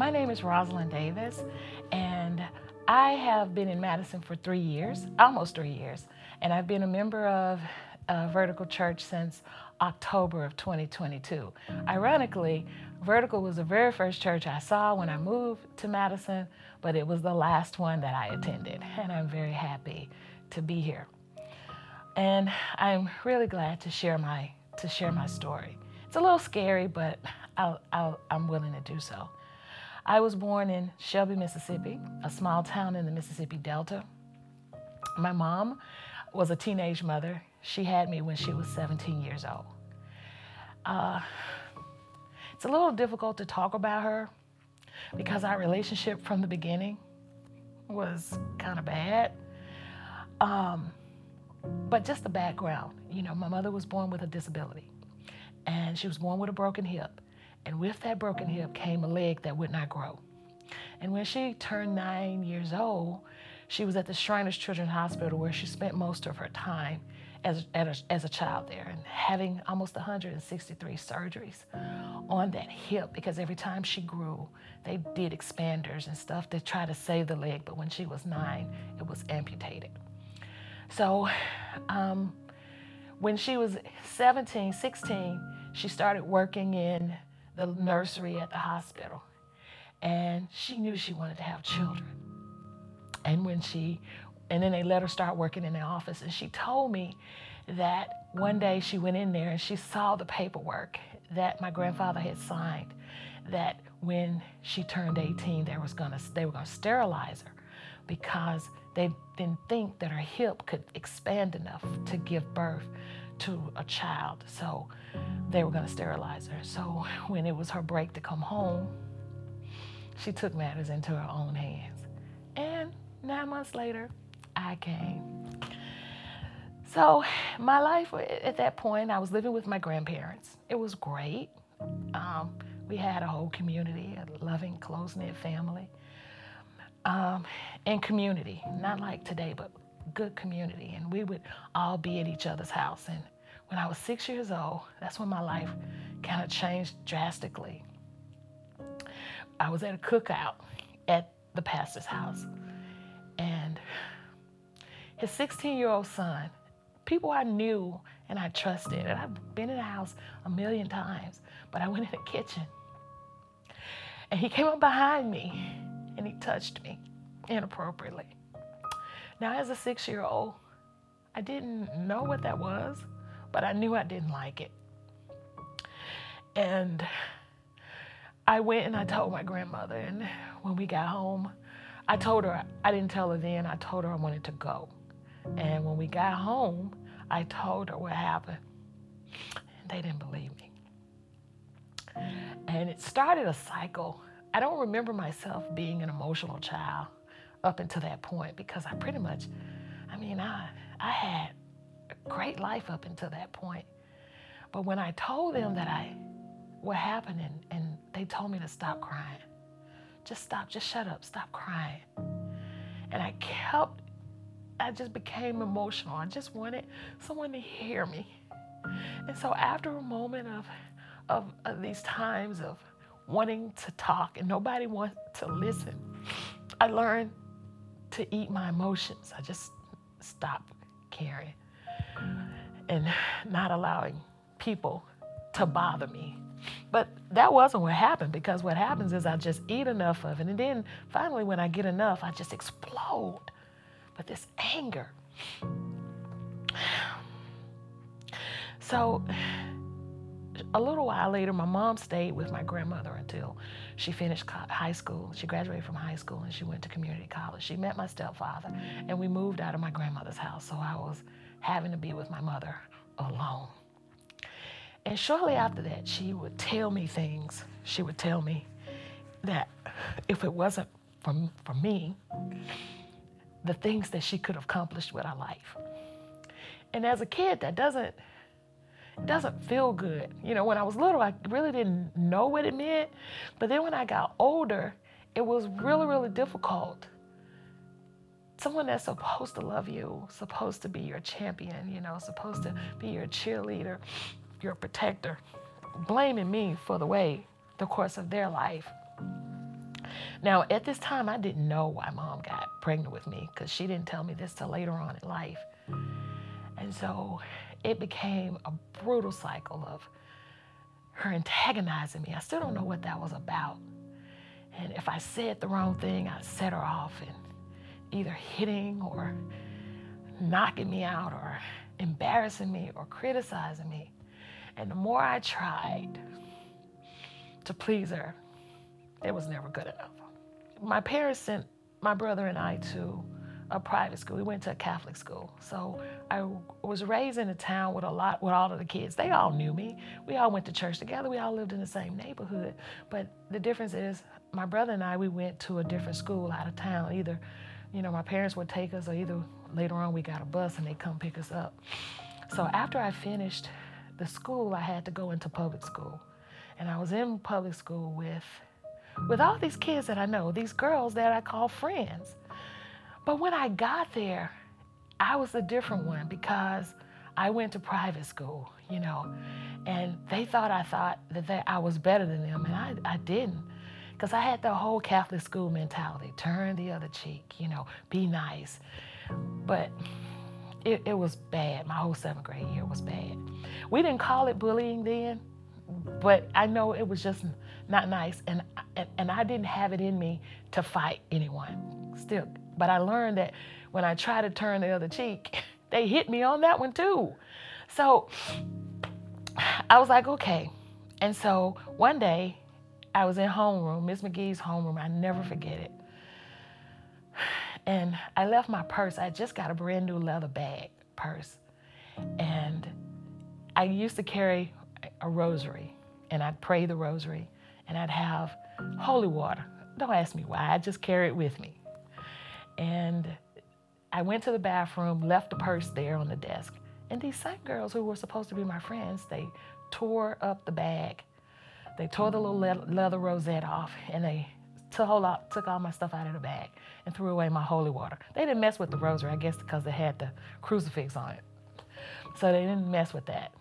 my name is Rosalind Davis, and I have been in Madison for three years, almost three years, and I've been a member of uh, Vertical Church since October of 2022. Ironically, Vertical was the very first church I saw when I moved to Madison, but it was the last one that I attended, and I'm very happy to be here. And I'm really glad to share my to share my story. It's a little scary, but i am willing to do so. I was born in Shelby, Mississippi, a small town in the Mississippi Delta. My mom was a teenage mother. She had me when she was 17 years old. Uh, it's a little difficult to talk about her because our relationship from the beginning was kind of bad. Um, but just the background, you know, my mother was born with a disability and she was born with a broken hip. And with that broken hip came a leg that would not grow. And when she turned nine years old, she was at the Shriners Children's Hospital where she spent most of her time as, a, as a child there and having almost 163 surgeries on that hip because every time she grew, they did expanders and stuff to try to save the leg. But when she was nine, it was amputated. So um, when she was 17, 16, she started working in the nursery at the hospital. And she knew she wanted to have children. And when she, and then they let her start working in the office. And she told me that one day she went in there and she saw the paperwork that my grandfather had signed that when she turned 18 they was gonna they were gonna sterilize her because they didn't think that her hip could expand enough to give birth to a child. So they were going to sterilize her. So when it was her break to come home, she took matters into her own hands. And nine months later, I came. So my life at that point, I was living with my grandparents. It was great. Um, we had a whole community, a loving, close knit family um, and community, not like today, but good community. And we would all be at each other's house. And when I was six years old, that's when my life kind of changed drastically. I was at a cookout at the pastor's house, and his 16 year old son, people I knew and I trusted, and I've been in the house a million times, but I went in the kitchen, and he came up behind me and he touched me inappropriately. Now, as a six year old, I didn't know what that was, but I knew I didn't like it. And I went and I told my grandmother, and when we got home, I told her, I didn't tell her then, I told her I wanted to go. And when we got home, I told her what happened. And they didn't believe me. And it started a cycle I don't remember myself being an emotional child up until that point because I pretty much, I mean, I, I had a great life up until that point. But when I told them that I, what happened, and, and they told me to stop crying, just stop, just shut up, stop crying. And I kept, I just became emotional. I just wanted someone to hear me. And so after a moment of, of, of these times of wanting to talk and nobody wants to listen. I learned to eat my emotions. I just stopped caring and not allowing people to bother me. But that wasn't what happened because what happens is I just eat enough of it. And then finally, when I get enough, I just explode. But this anger. So, a little while later, my mom stayed with my grandmother until she finished high school. She graduated from high school and she went to community college. She met my stepfather and we moved out of my grandmother's house. So I was having to be with my mother alone. And shortly after that, she would tell me things. She would tell me that if it wasn't for, for me, the things that she could have accomplished with her life. And as a kid, that doesn't doesn't feel good. You know, when I was little, I really didn't know what it meant. But then when I got older, it was really, really difficult. Someone that's supposed to love you, supposed to be your champion, you know, supposed to be your cheerleader, your protector, blaming me for the way, the course of their life. Now, at this time, I didn't know why mom got pregnant with me because she didn't tell me this till later on in life. And so it became a brutal cycle of her antagonizing me. I still don't know what that was about. And if I said the wrong thing, I'd set her off and either hitting or knocking me out or embarrassing me or criticizing me. And the more I tried to please her, it was never good enough. My parents sent my brother and I to a private school. We went to a Catholic school. So I was raised in a town with a lot with all of the kids. They all knew me. We all went to church together. We all lived in the same neighborhood. But the difference is my brother and I we went to a different school out of town. Either, you know, my parents would take us or either later on we got a bus and they come pick us up. So after I finished the school, I had to go into public school. And I was in public school with with all these kids that I know, these girls that I call friends. But when I got there, I was a different one because I went to private school, you know, and they thought I thought that they, I was better than them, and I, I didn't. Because I had the whole Catholic school mentality turn the other cheek, you know, be nice. But it, it was bad. My whole seventh grade year was bad. We didn't call it bullying then, but I know it was just not nice, and, and and I didn't have it in me to fight anyone. Still, but I learned that when I try to turn the other cheek, they hit me on that one too. So I was like, okay. And so one day I was in homeroom, Miss McGee's homeroom. I never forget it. And I left my purse. I just got a brand new leather bag purse. And I used to carry a rosary, and I'd pray the rosary, and I'd have holy water. Don't ask me why, I just carry it with me. And I went to the bathroom, left the purse there on the desk. And these same girls who were supposed to be my friends, they tore up the bag. They tore the little leather rosette off and they took all, my stuff out of the bag and threw away my holy water. They didn't mess with the rosary, I guess, because they had the crucifix on it. So they didn't mess with that.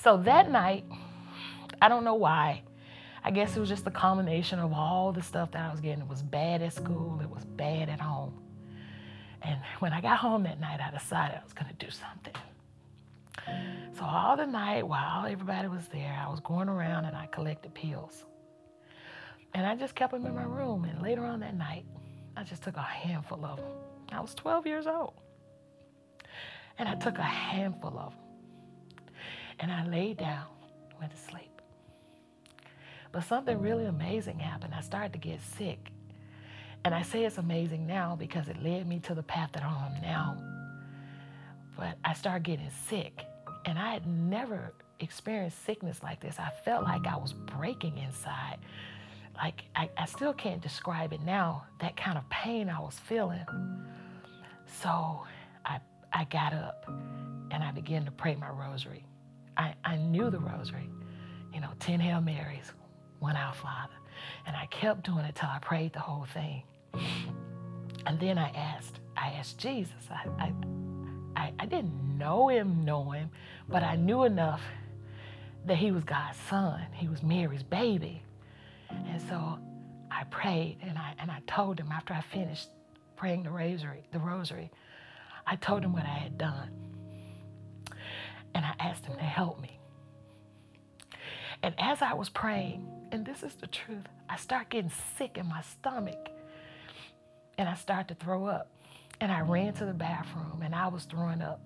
So that night, I don't know why, I guess it was just a combination of all the stuff that I was getting. It was bad at school, it was bad at home. And when I got home that night, I decided I was going to do something. So all the night while everybody was there, I was going around and I collected pills. And I just kept them in my room. And later on that night, I just took a handful of them. I was 12 years old. And I took a handful of them. And I laid down, went to sleep. But something really amazing happened. I started to get sick. And I say it's amazing now because it led me to the path that I'm on now. But I started getting sick. And I had never experienced sickness like this. I felt like I was breaking inside. Like I, I still can't describe it now, that kind of pain I was feeling. So I, I got up and I began to pray my rosary. I, I knew the rosary, you know, 10 Hail Marys, one Our Father. And I kept doing it till I prayed the whole thing. And then I asked, I asked Jesus. I, I, I, didn't know him, know him, but I knew enough that he was God's son. He was Mary's baby. And so I prayed and I, and I told him after I finished praying the rosary, the rosary, I told him what I had done. And I asked him to help me. And as I was praying, and this is the truth, I start getting sick in my stomach. And I start to throw up. And I ran to the bathroom and I was throwing up.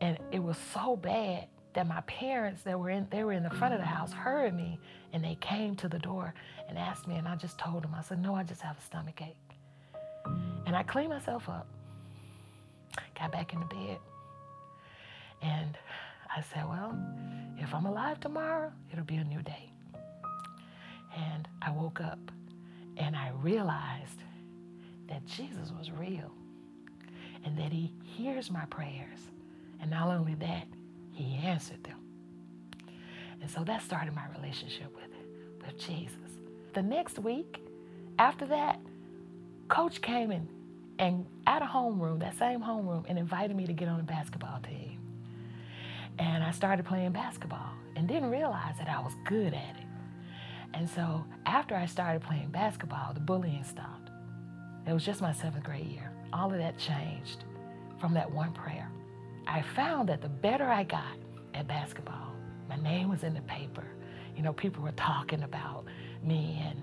And it was so bad that my parents that were in they were in the front of the house heard me and they came to the door and asked me and I just told them I said no I just have a stomach ache and I cleaned myself up got back in the bed and I said well if I'm alive tomorrow it'll be a new day and I woke up and I realized that Jesus was real and that He hears my prayers. And not only that, He answered them. And so that started my relationship with, with Jesus. The next week, after that, Coach came in and at a homeroom, that same homeroom, and invited me to get on the basketball team. And I started playing basketball and didn't realize that I was good at it. And so after I started playing basketball, the bullying stopped. It was just my seventh grade year. All of that changed from that one prayer. I found that the better I got at basketball, my name was in the paper. You know, people were talking about me and,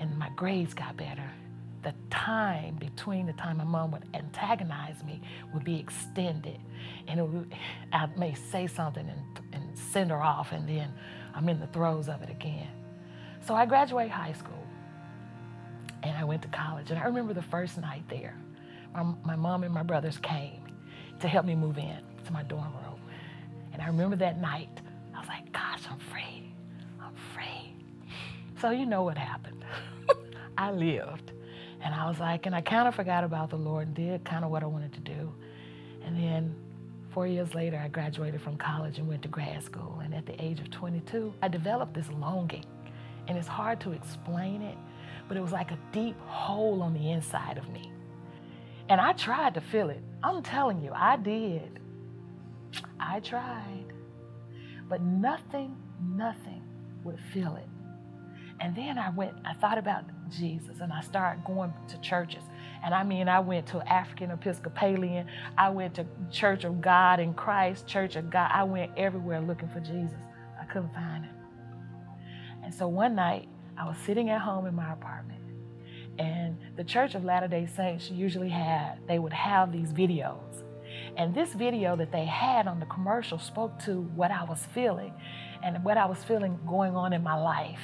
and my grades got better. The time between the time my mom would antagonize me would be extended. And would, I may say something and, and send her off, and then I'm in the throes of it again. So I graduated high school and I went to college. And I remember the first night there, my, my mom and my brothers came to help me move in to my dorm room. And I remember that night, I was like, gosh, I'm free. I'm free. So you know what happened. I lived. And I was like, and I kind of forgot about the Lord and did kind of what I wanted to do. And then four years later, I graduated from college and went to grad school. And at the age of 22, I developed this longing. And it's hard to explain it, but it was like a deep hole on the inside of me. And I tried to fill it. I'm telling you, I did. I tried. But nothing, nothing would fill it. And then I went, I thought about Jesus and I started going to churches. And I mean, I went to African Episcopalian, I went to Church of God in Christ, Church of God. I went everywhere looking for Jesus. I couldn't find him. And so one night, I was sitting at home in my apartment. And the Church of Latter day Saints usually had, they would have these videos. And this video that they had on the commercial spoke to what I was feeling and what I was feeling going on in my life.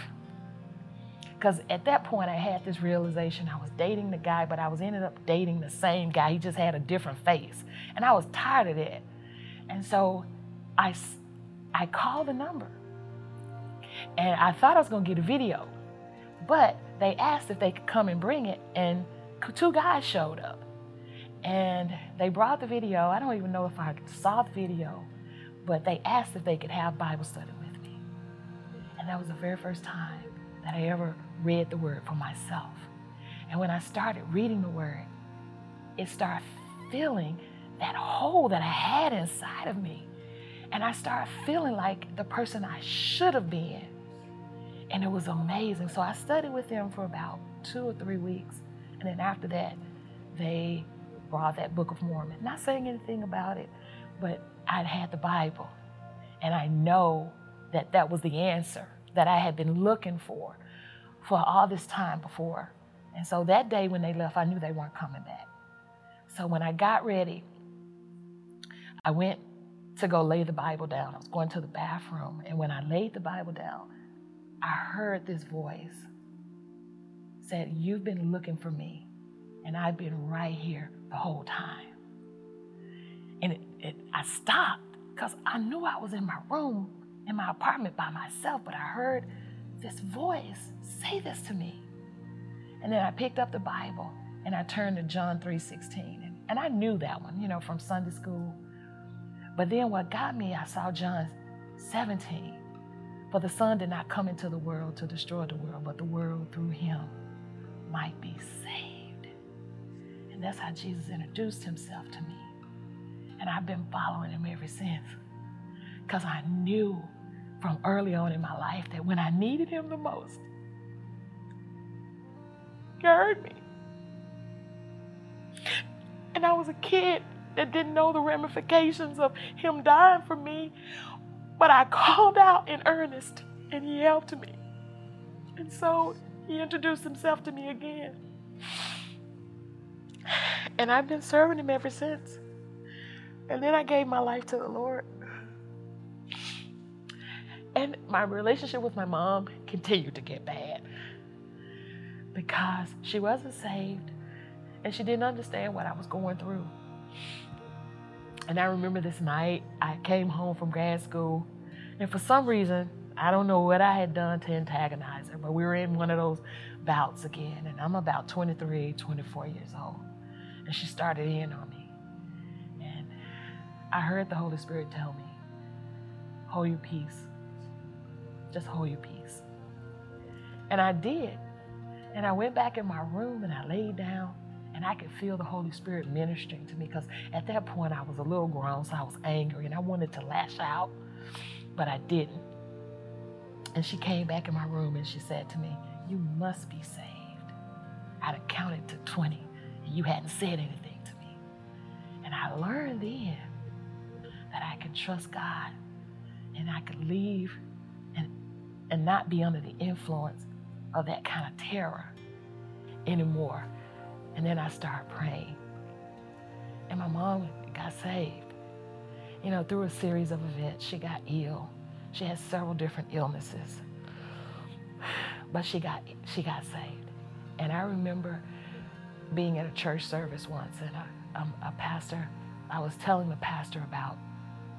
Because at that point, I had this realization I was dating the guy, but I was ended up dating the same guy. He just had a different face. And I was tired of that. And so I, I called the number. And I thought I was going to get a video. But they asked if they could come and bring it. And two guys showed up. And they brought the video. I don't even know if I saw the video, but they asked if they could have Bible study with me. And that was the very first time that I ever read the word for myself. And when I started reading the word, it started filling that hole that I had inside of me. And I started feeling like the person I should have been. And it was amazing. So I studied with them for about two or three weeks. And then after that, they brought that Book of Mormon. Not saying anything about it, but I'd had the Bible. And I know that that was the answer that I had been looking for for all this time before. And so that day when they left, I knew they weren't coming back. So when I got ready, I went to go lay the Bible down. I was going to the bathroom. And when I laid the Bible down, I heard this voice said, You've been looking for me, and I've been right here the whole time. And it, it, I stopped because I knew I was in my room, in my apartment by myself, but I heard this voice say this to me. And then I picked up the Bible and I turned to John 3:16. And, and I knew that one, you know, from Sunday school. But then what got me, I saw John 17. For the Son did not come into the world to destroy the world, but the world through him might be saved. And that's how Jesus introduced himself to me. And I've been following him ever since. Because I knew from early on in my life that when I needed him the most, he heard me. And I was a kid that didn't know the ramifications of him dying for me but I called out in earnest and he helped me. And so he introduced himself to me again. And I've been serving him ever since. And then I gave my life to the Lord. And my relationship with my mom continued to get bad because she wasn't saved and she didn't understand what I was going through. And I remember this night, I came home from grad school, and for some reason, I don't know what I had done to antagonize her, but we were in one of those bouts again. And I'm about 23, 24 years old. And she started in on me. And I heard the Holy Spirit tell me, hold your peace. Just hold your peace. And I did. And I went back in my room and I laid down and I could feel the Holy Spirit ministering to me because at that point I was a little grown, so I was angry and I wanted to lash out, but I didn't. And she came back in my room and she said to me, You must be saved. I'd have counted to 20 and you hadn't said anything to me. And I learned then that I could trust God and I could leave and, and not be under the influence of that kind of terror anymore. And then I started praying. And my mom got saved. You know, through a series of events, she got ill. She had several different illnesses. But she got she got saved. And I remember being at a church service once, and a, um, a pastor, I was telling the pastor about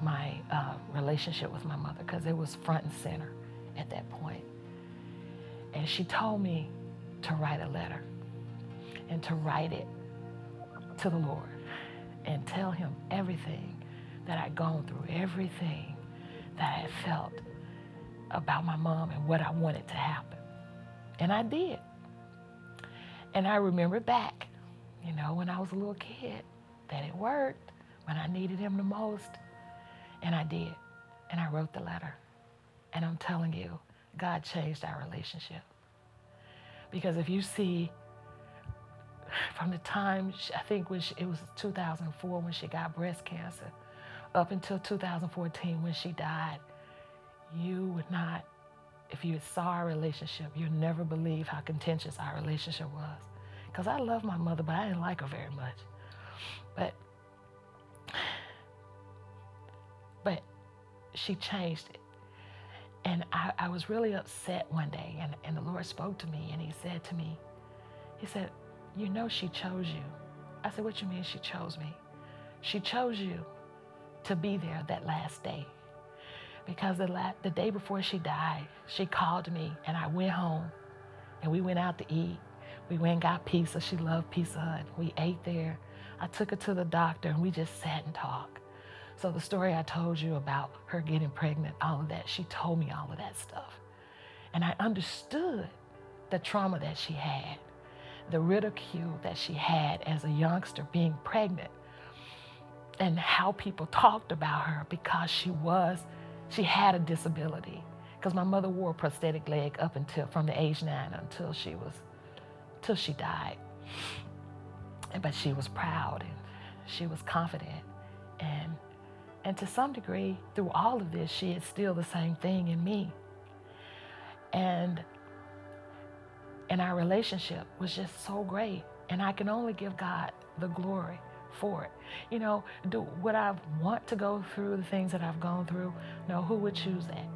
my uh, relationship with my mother because it was front and center at that point. And she told me to write a letter and to write it to the Lord and tell him everything that I'd gone through, everything that I had felt about my mom and what I wanted to happen. And I did. And I remember back, you know, when I was a little kid, that it worked when I needed him the most. And I did. And I wrote the letter. And I'm telling you, God changed our relationship. Because if you see from the time, she, I think when she, it was 2004 when she got breast cancer, up until 2014 when she died, you would not, if you saw our relationship, you'd never believe how contentious our relationship was. Because I love my mother, but I didn't like her very much. But, but she changed it. And I, I was really upset one day, and, and the Lord spoke to me, and He said to me, He said, You know, she chose you. I said, What you mean she chose me? She chose you to be there that last day. Because the, la- the day before she died, she called me, and I went home, and we went out to eat. We went and got pizza. She loved Pizza Hut. We ate there. I took her to the doctor, and we just sat and talked. So the story I told you about her getting pregnant, all of that, she told me all of that stuff. And I understood the trauma that she had, the ridicule that she had as a youngster being pregnant, and how people talked about her because she was, she had a disability. Because my mother wore a prosthetic leg up until from the age nine until she was, till she died. But she was proud and she was confident and and to some degree, through all of this, she is still the same thing in me. And and our relationship was just so great. And I can only give God the glory for it. You know, do would I want to go through the things that I've gone through? No, who would choose that?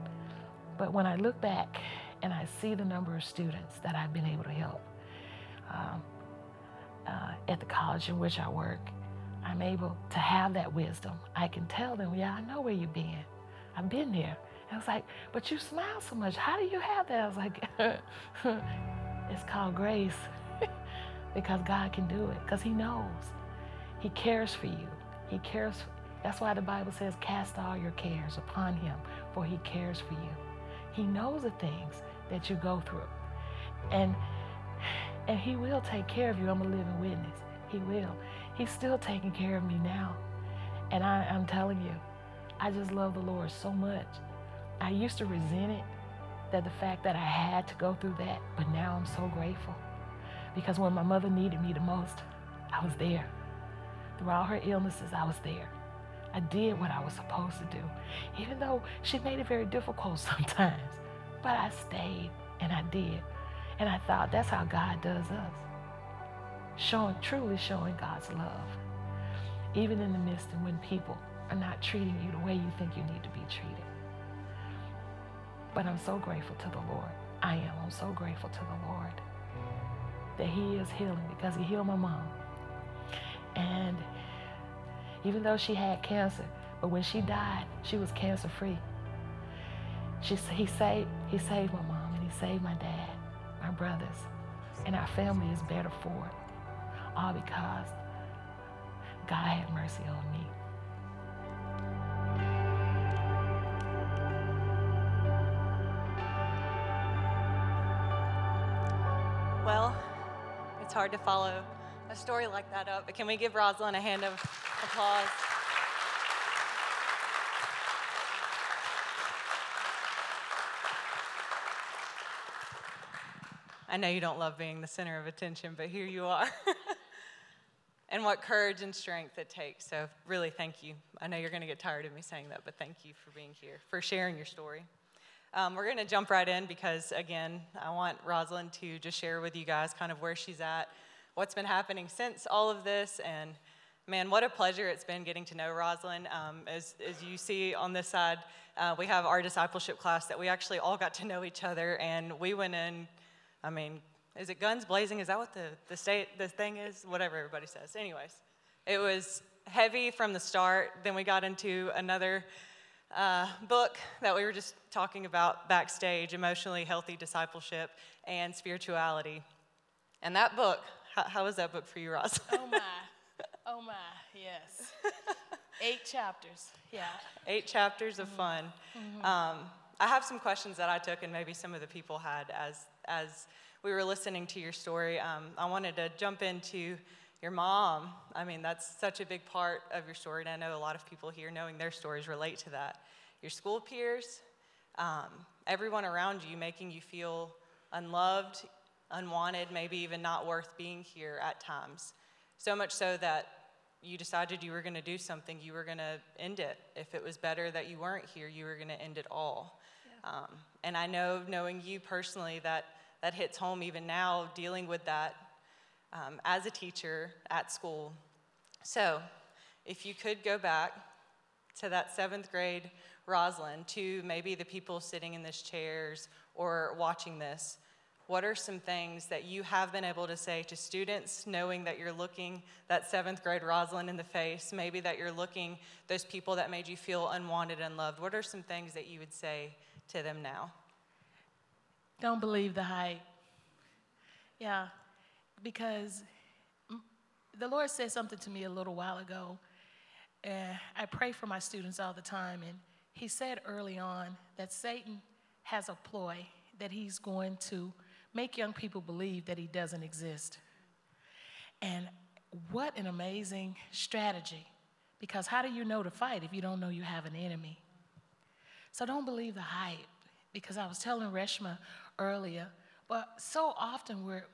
But when I look back and I see the number of students that I've been able to help um, uh, at the college in which I work, I'm able to have that wisdom. I can tell them, yeah, I know where you've been. I've been there. And I was like, but you smile so much. How do you have that? I was like, it's called grace because God can do it because He knows. He cares for you. He cares. That's why the Bible says, cast all your cares upon Him, for He cares for you. He knows the things that you go through. And and he will take care of you. I'm a living witness. He will. He's still taking care of me now. And I, I'm telling you, I just love the Lord so much. I used to resent it, that the fact that I had to go through that, but now I'm so grateful. Because when my mother needed me the most, I was there. Through all her illnesses, I was there. I did what I was supposed to do, even though she made it very difficult sometimes. But I stayed and I did. And I thought that's how God does us showing, truly showing God's love, even in the midst of when people are not treating you the way you think you need to be treated. But I'm so grateful to the Lord. I am. I'm so grateful to the Lord that He is healing because He healed my mom. And even though she had cancer, but when she died, she was cancer free. She, he saved he saved my mom and he saved my dad, my brothers, and our family is better for it all because God had mercy on me. Hard to follow a story like that up, but can we give Rosalind a hand of applause? I know you don't love being the center of attention, but here you are. and what courage and strength it takes. So, really, thank you. I know you're going to get tired of me saying that, but thank you for being here, for sharing your story. Um, we're going to jump right in because, again, I want Rosalind to just share with you guys kind of where she's at, what's been happening since all of this, and man, what a pleasure it's been getting to know Rosalind. Um, as, as you see on this side, uh, we have our discipleship class that we actually all got to know each other, and we went in, I mean, is it guns blazing? Is that what the, the, state, the thing is? Whatever everybody says. Anyways, it was heavy from the start. Then we got into another uh, book that we were just talking about backstage emotionally healthy discipleship and spirituality. And that book, how, how was that book for you, Ross? Oh, my. Oh, my. Yes. Eight chapters. Yeah. Eight chapters of fun. Mm-hmm. Um, I have some questions that I took, and maybe some of the people had as, as we were listening to your story, um, I wanted to jump into your mom. I mean, that's such a big part of your story, and I know a lot of people here knowing their stories relate to that. Your school peers, um, everyone around you making you feel unloved, unwanted, maybe even not worth being here at times. So much so that you decided you were going to do something, you were going to end it. If it was better that you weren't here, you were going to end it all. Yeah. Um, and I know, knowing you personally, that that hits home even now, dealing with that um, as a teacher at school. So, if you could go back to that seventh grade Rosalind, to maybe the people sitting in these chairs or watching this, what are some things that you have been able to say to students, knowing that you're looking that seventh grade Rosalind in the face, maybe that you're looking those people that made you feel unwanted and loved? What are some things that you would say to them now? Don't believe the hype. Yeah, because the Lord said something to me a little while ago. And I pray for my students all the time. And He said early on that Satan has a ploy that he's going to make young people believe that he doesn't exist. And what an amazing strategy. Because how do you know to fight if you don't know you have an enemy? So don't believe the hype. Because I was telling Reshma earlier. But so often we're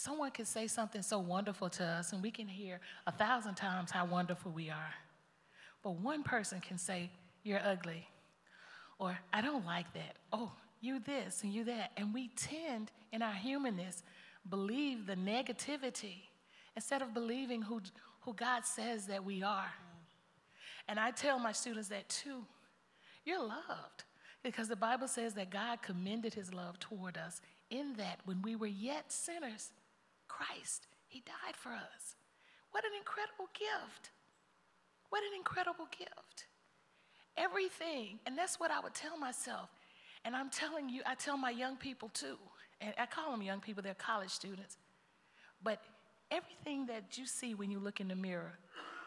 someone can say something so wonderful to us and we can hear a thousand times how wonderful we are. But one person can say, You're ugly. Or I don't like that. Oh, you this and you that. And we tend in our humanness believe the negativity instead of believing who, who God says that we are. And I tell my students that too. You're loved. Because the Bible says that God commended his love toward us in that when we were yet sinners, Christ, he died for us. What an incredible gift. What an incredible gift. Everything, and that's what I would tell myself. And I'm telling you, I tell my young people too, and I call them young people, they're college students. But everything that you see when you look in the mirror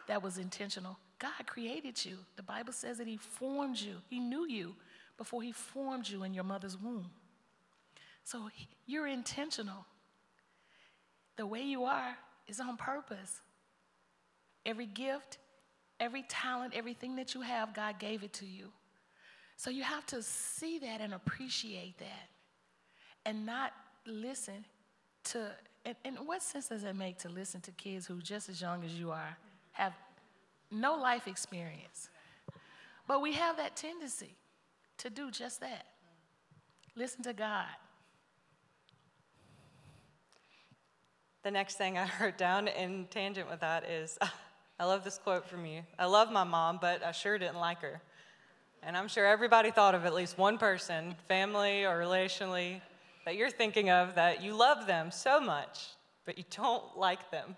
that was intentional, God created you. The Bible says that He formed you, He knew you before He formed you in your mother's womb. So you're intentional. The way you are is on purpose. Every gift, every talent, everything that you have, God gave it to you. So you have to see that and appreciate that and not listen to. And, and what sense does it make to listen to kids who, just as young as you are, have no life experience? But we have that tendency to do just that. Listen to God. The next thing I wrote down in tangent with that is I love this quote from you. I love my mom, but I sure didn't like her. And I'm sure everybody thought of at least one person, family or relationally, that you're thinking of that you love them so much, but you don't like them.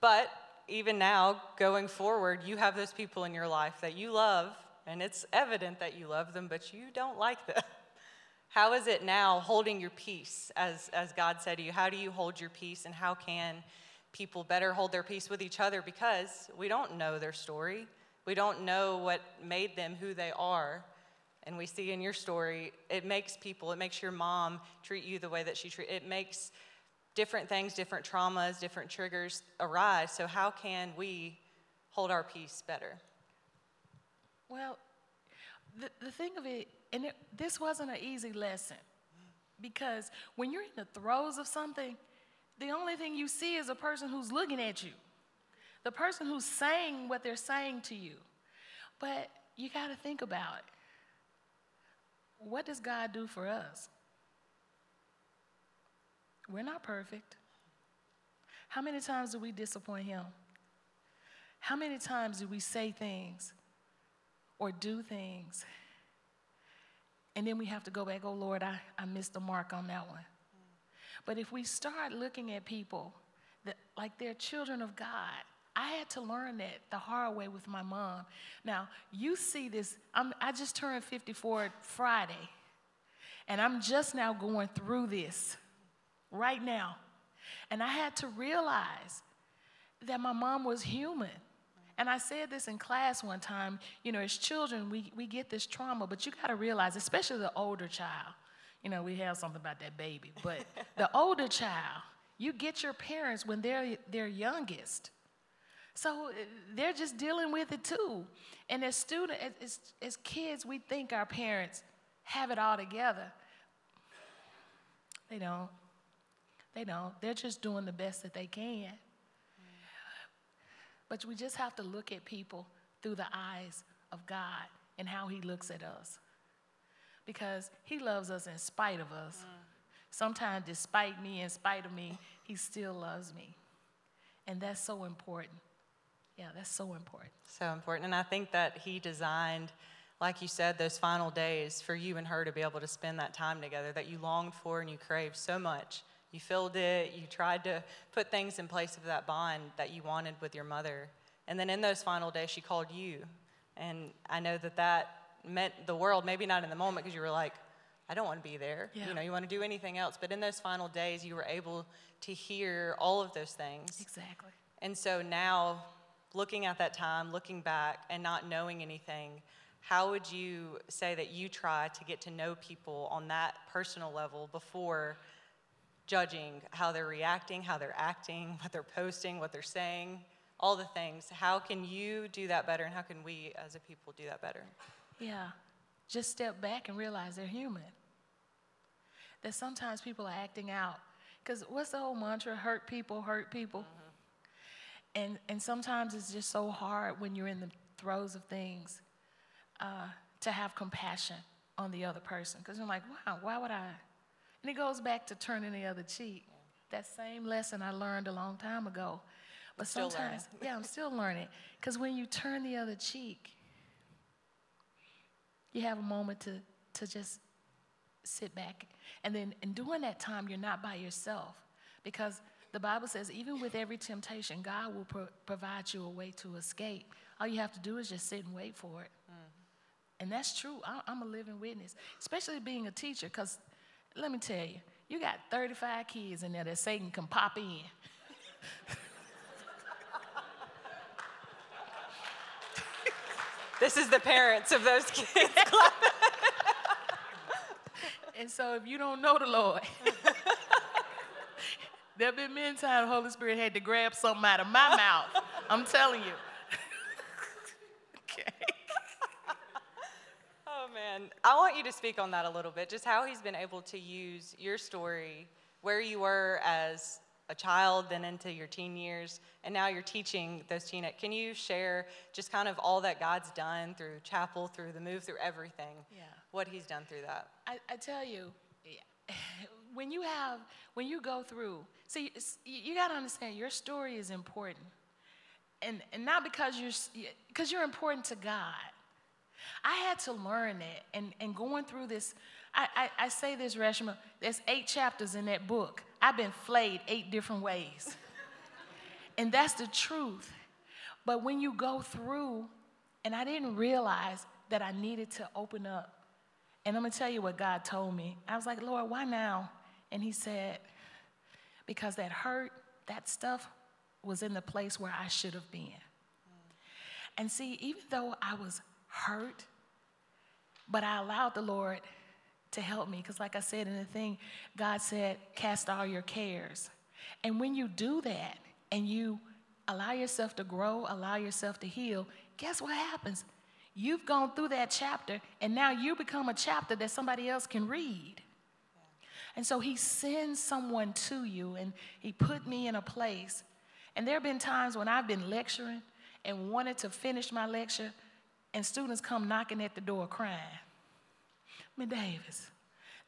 But even now, going forward, you have those people in your life that you love and it's evident that you love them, but you don't like them. How is it now holding your peace, as, as God said to you? How do you hold your peace, and how can people better hold their peace with each other? Because we don't know their story, we don't know what made them who they are. And we see in your story, it makes people, it makes your mom treat you the way that she treat. It makes different things, different traumas, different triggers arise. So how can we hold our peace better? Well, the, the thing of it, and it, this wasn't an easy lesson Because when you're in the throes of something, the only thing you see is a person who's looking at you, the person who's saying what they're saying to you. But you got to think about it. What does God do for us? We're not perfect. How many times do we disappoint Him? How many times do we say things or do things and then we have to go back, oh Lord, I, I missed the mark on that one. But if we start looking at people that, like they're children of God, I had to learn that the hard way with my mom. Now, you see this, I'm, I just turned 54 Friday, and I'm just now going through this right now. And I had to realize that my mom was human. And I said this in class one time, you know, as children, we, we get this trauma, but you got to realize, especially the older child, you know, we have something about that baby, but the older child, you get your parents when they're their youngest. So uh, they're just dealing with it too. And as students, as, as kids, we think our parents have it all together. They don't. They don't. They're just doing the best that they can. But we just have to look at people through the eyes of God and how He looks at us. Because He loves us in spite of us. Mm. Sometimes, despite me, in spite of me, He still loves me. And that's so important. Yeah, that's so important. So important. And I think that He designed, like you said, those final days for you and her to be able to spend that time together that you longed for and you craved so much you filled it, you tried to put things in place of that bond that you wanted with your mother. And then in those final days, she called you. And I know that that meant the world, maybe not in the moment, because you were like, I don't want to be there. Yeah. You know, you want to do anything else. But in those final days, you were able to hear all of those things. Exactly. And so now, looking at that time, looking back, and not knowing anything, how would you say that you try to get to know people on that personal level before judging how they're reacting, how they're acting, what they're posting, what they're saying, all the things. How can you do that better, and how can we as a people do that better? Yeah, just step back and realize they're human. That sometimes people are acting out. Because what's the whole mantra? Hurt people, hurt people. Mm-hmm. And, and sometimes it's just so hard when you're in the throes of things uh, to have compassion on the other person. Because you're like, wow, why would I? And it goes back to turning the other cheek. That same lesson I learned a long time ago. But sometimes, yeah, I'm still learning. Because when you turn the other cheek, you have a moment to, to just sit back. And then in doing that time, you're not by yourself. Because the Bible says, even with every temptation, God will pro- provide you a way to escape. All you have to do is just sit and wait for it. Mm. And that's true. I, I'm a living witness, especially being a teacher, because let me tell you, you got 35 kids in there that Satan can pop in. this is the parents of those kids and so if you don't know the Lord, there have been many times the Holy Spirit had to grab something out of my mouth. I'm telling you. man. I want you to speak on that a little bit, just how he's been able to use your story, where you were as a child, then into your teen years, and now you're teaching those teen. Can you share just kind of all that God's done through chapel, through the move, through everything? Yeah. What He's done through that. I, I tell you, when you have, when you go through, see, you got to understand your story is important, and and not because you're because you're important to God. I had to learn that. And, and going through this, I, I, I say this, Reshma, there's eight chapters in that book. I've been flayed eight different ways. and that's the truth. But when you go through, and I didn't realize that I needed to open up. And I'm gonna tell you what God told me. I was like, Lord, why now? And He said, because that hurt, that stuff was in the place where I should have been. And see, even though I was hurt, but I allowed the Lord to help me because, like I said in the thing, God said, Cast all your cares. And when you do that and you allow yourself to grow, allow yourself to heal, guess what happens? You've gone through that chapter, and now you become a chapter that somebody else can read. And so he sends someone to you and he put me in a place. And there have been times when I've been lecturing and wanted to finish my lecture, and students come knocking at the door crying. Miss Davis,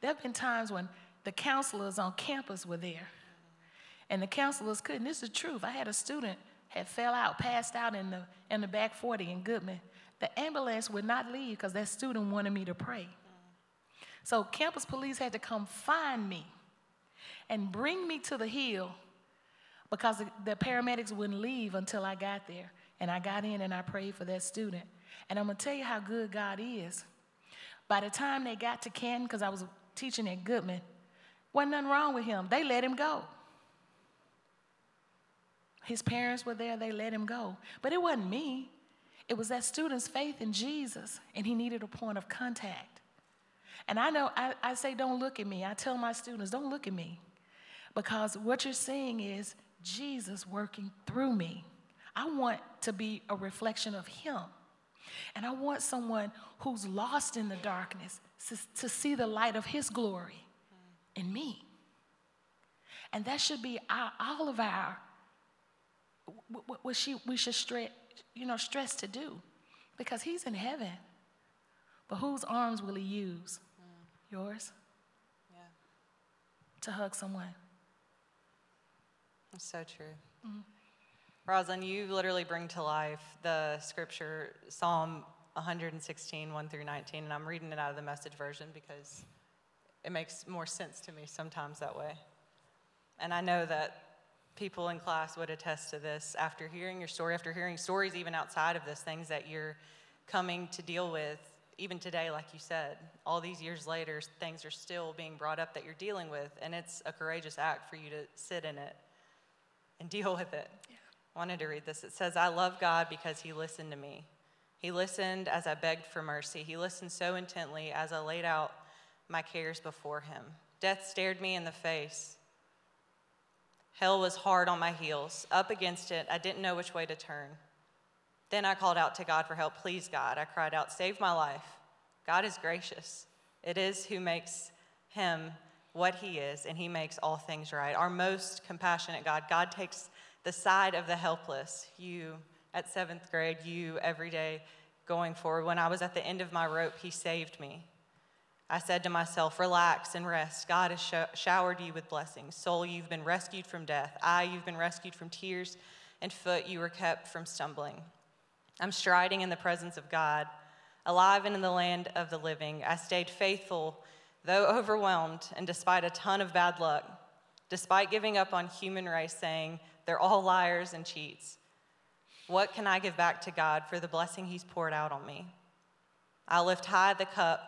there have been times when the counselors on campus were there, and the counselors couldn't. This is the truth. I had a student had fell out, passed out in the in the back 40 in Goodman. The ambulance would not leave because that student wanted me to pray. So campus police had to come find me and bring me to the hill because the, the paramedics wouldn't leave until I got there. And I got in and I prayed for that student. And I'm gonna tell you how good God is. By the time they got to Canton, because I was teaching at Goodman, wasn't nothing wrong with him. They let him go. His parents were there, they let him go. But it wasn't me. It was that student's faith in Jesus, and he needed a point of contact. And I know, I, I say, don't look at me. I tell my students, don't look at me. Because what you're seeing is Jesus working through me. I want to be a reflection of Him. And I want someone who's lost in the darkness to, see the light of His glory in me. And that should be our, all of our, what, what she, we should stress, you know, stress to do. Because He's in heaven. But whose arms will He use? Mm. Yours? Yeah. To hug someone. That's so true. Mm-hmm. Rosalind, you literally bring to life the scripture, Psalm 116, 1 through 19, and I'm reading it out of the message version because it makes more sense to me sometimes that way. And I know that people in class would attest to this after hearing your story, after hearing stories even outside of this, things that you're coming to deal with, even today, like you said, all these years later, things are still being brought up that you're dealing with, and it's a courageous act for you to sit in it and deal with it. Yeah wanted to read this. It says, I love God because he listened to me. He listened as I begged for mercy. He listened so intently as I laid out my cares before him. Death stared me in the face. Hell was hard on my heels. Up against it, I didn't know which way to turn. Then I called out to God for help. Please, God. I cried out, Save my life. God is gracious. It is who makes him what he is, and he makes all things right. Our most compassionate God. God takes the side of the helpless. You at seventh grade, you every day going forward. When I was at the end of my rope, He saved me. I said to myself, Relax and rest. God has sh- showered you with blessings. Soul, you've been rescued from death. Eye, you've been rescued from tears. And foot, you were kept from stumbling. I'm striding in the presence of God, alive and in the land of the living. I stayed faithful, though overwhelmed, and despite a ton of bad luck, despite giving up on human race, saying, they're all liars and cheats. What can I give back to God for the blessing He's poured out on me? I'll lift high the cup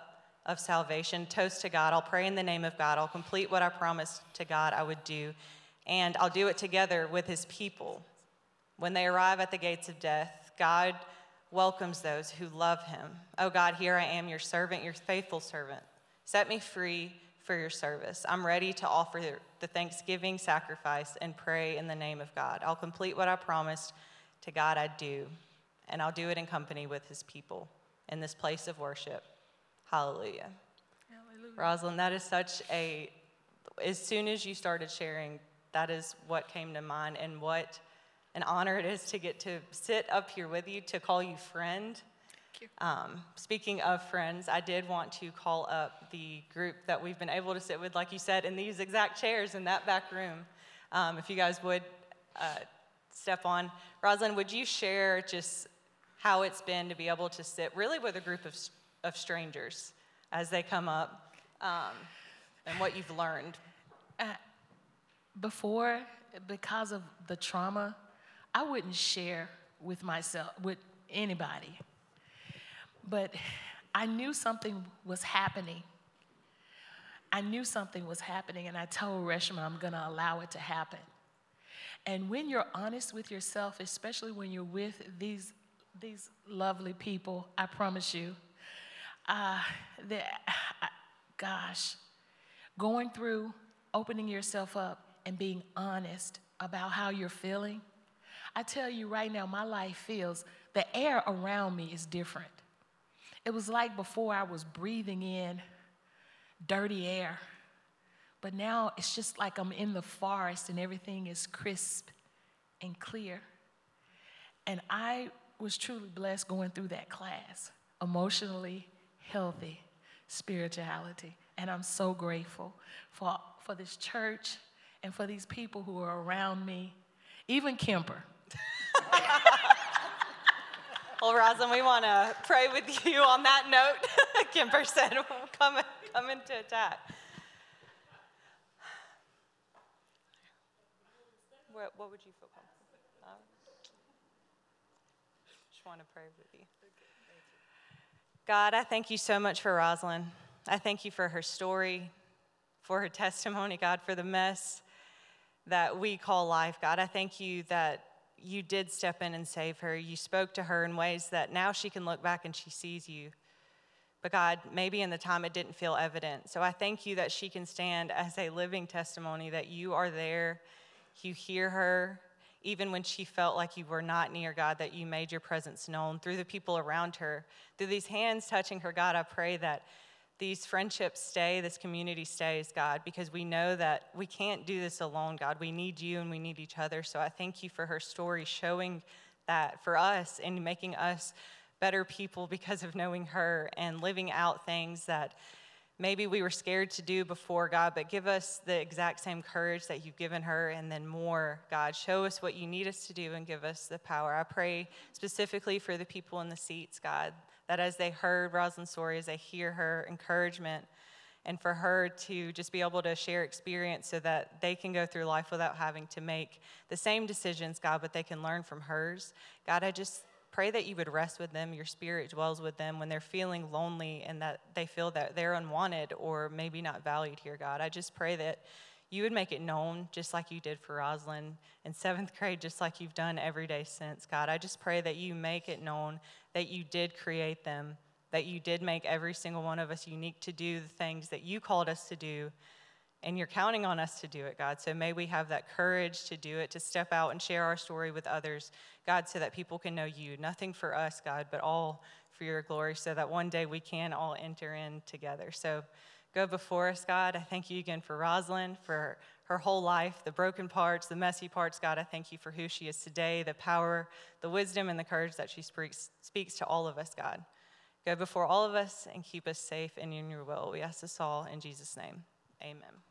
of salvation, toast to God. I'll pray in the name of God. I'll complete what I promised to God I would do, and I'll do it together with His people. When they arrive at the gates of death, God welcomes those who love Him. Oh God, here I am, your servant, your faithful servant. Set me free for your service. I'm ready to offer the thanksgiving sacrifice and pray in the name of God. I'll complete what I promised to God I'd do, and I'll do it in company with his people in this place of worship. Hallelujah. Hallelujah. Rosalind, that is such a, as soon as you started sharing, that is what came to mind and what an honor it is to get to sit up here with you, to call you friend um, speaking of friends, I did want to call up the group that we've been able to sit with, like you said, in these exact chairs in that back room. Um, if you guys would uh, step on. Rosalind, would you share just how it's been to be able to sit really with a group of, of strangers as they come up um, and what you've learned? Uh, before, because of the trauma, I wouldn't share with myself, with anybody. But I knew something was happening. I knew something was happening, and I told Reshma I'm going to allow it to happen. And when you're honest with yourself, especially when you're with these, these lovely people, I promise you, uh, that, gosh, going through opening yourself up and being honest about how you're feeling, I tell you right now, my life feels the air around me is different. It was like before I was breathing in dirty air. But now it's just like I'm in the forest and everything is crisp and clear. And I was truly blessed going through that class emotionally healthy spirituality. And I'm so grateful for, for this church and for these people who are around me, even Kemper. well, Rosalind, we want to pray with you on that note. Kemper said, come, come into attack. What, what would you feel comfortable? just want to pray with you. God, I thank you so much for Rosalind. I thank you for her story, for her testimony, God, for the mess that we call life. God, I thank you that you did step in and save her. You spoke to her in ways that now she can look back and she sees you. But God, maybe in the time it didn't feel evident. So I thank you that she can stand as a living testimony that you are there you hear her, even when she felt like you were not near God, that you made your presence known through the people around her, through these hands touching her, God. I pray that these friendships stay, this community stays, God, because we know that we can't do this alone, God. We need you and we need each other. So I thank you for her story showing that for us and making us better people because of knowing her and living out things that maybe we were scared to do before, God, but give us the exact same courage that you've given her and then more, God. Show us what you need us to do and give us the power. I pray specifically for the people in the seats, God, that as they heard Rosalind's story, as they hear her encouragement, and for her to just be able to share experience so that they can go through life without having to make the same decisions, God, but they can learn from hers. God, I just pray that you would rest with them, your spirit dwells with them when they're feeling lonely and that they feel that they're unwanted or maybe not valued here, God. I just pray that you would make it known just like you did for Rosalind in seventh grade, just like you've done every day since, God. I just pray that you make it known that you did create them, that you did make every single one of us unique to do the things that you called us to do and you're counting on us to do it, God. So may we have that courage to do it, to step out and share our story with others, God, so that people can know you. Nothing for us, God, but all for your glory, so that one day we can all enter in together. So go before us, God. I thank you again for Rosalind, for her whole life, the broken parts, the messy parts, God. I thank you for who she is today, the power, the wisdom, and the courage that she speaks, speaks to all of us, God. Go before all of us and keep us safe and in your will. We ask this all in Jesus' name. Amen.